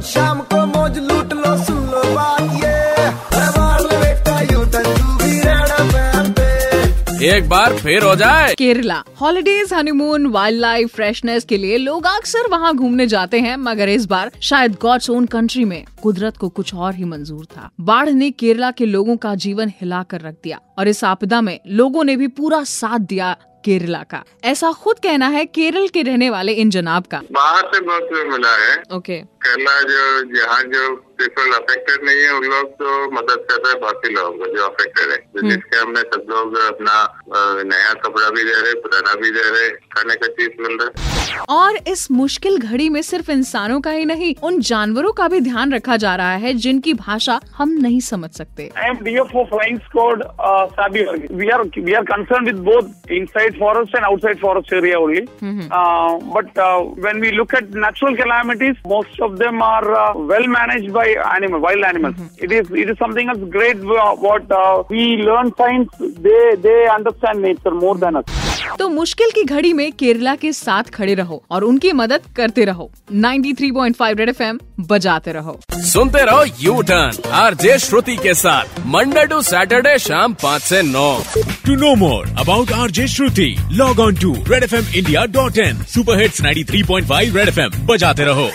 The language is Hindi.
रोज शाम को मौज लूट लो सुन लो बात ये। तू एक बार फिर हो जाए। Kerala. Holidays honeymoon wildlife freshness के लिए लोग अक्सर वहाँ घूमने जाते हैं मगर इस बार शायद गॉड्स ओन कंट्री में कुदरत को कुछ और ही मंजूर था। बाढ़ ने केरला के लोगों का जीवन हिला कर रख दिया और इस आपदा में लोगों ने भी पूरा साथ दिया केरला का। ऐसा खुद कहना है केरल के रहने वाले इन जनाब का। बाहर से बहुत मिला है। ओके। केरला जो यहाँ जो पीपल अफेक्टेड नहीं है उन लोग तो मदद कर रहे हैं बाकी लोगों को जो अफेक्टेड है। तो जिसके हमने सब लोग अपना नया कपड़ा भी दे रहे पुराना भी दे रहे खाने का चीज़ मिल रहा है। और इस मुश्किल घड़ी में सिर्फ़ इंसानों का ही नहीं उन जानवरों का भी ध्यान रखा जा रहा है जिनकी भाषा हम नहीं समझ सकते। mm-hmm. Nature more than us. तो मुश्किल की घड़ी में केरला के साथ खड़े रहो और उनकी मदद करते रहो 93.5 रेड एफएम बजाते रहो सुनते रहो U turn R J Shruti के साथ मंडे टू सैटरडे शाम पाँच से नौ To know more about RJ Shruti, log on to redfmindia.in. Superhits 93.5 Red FM. बजाते रहो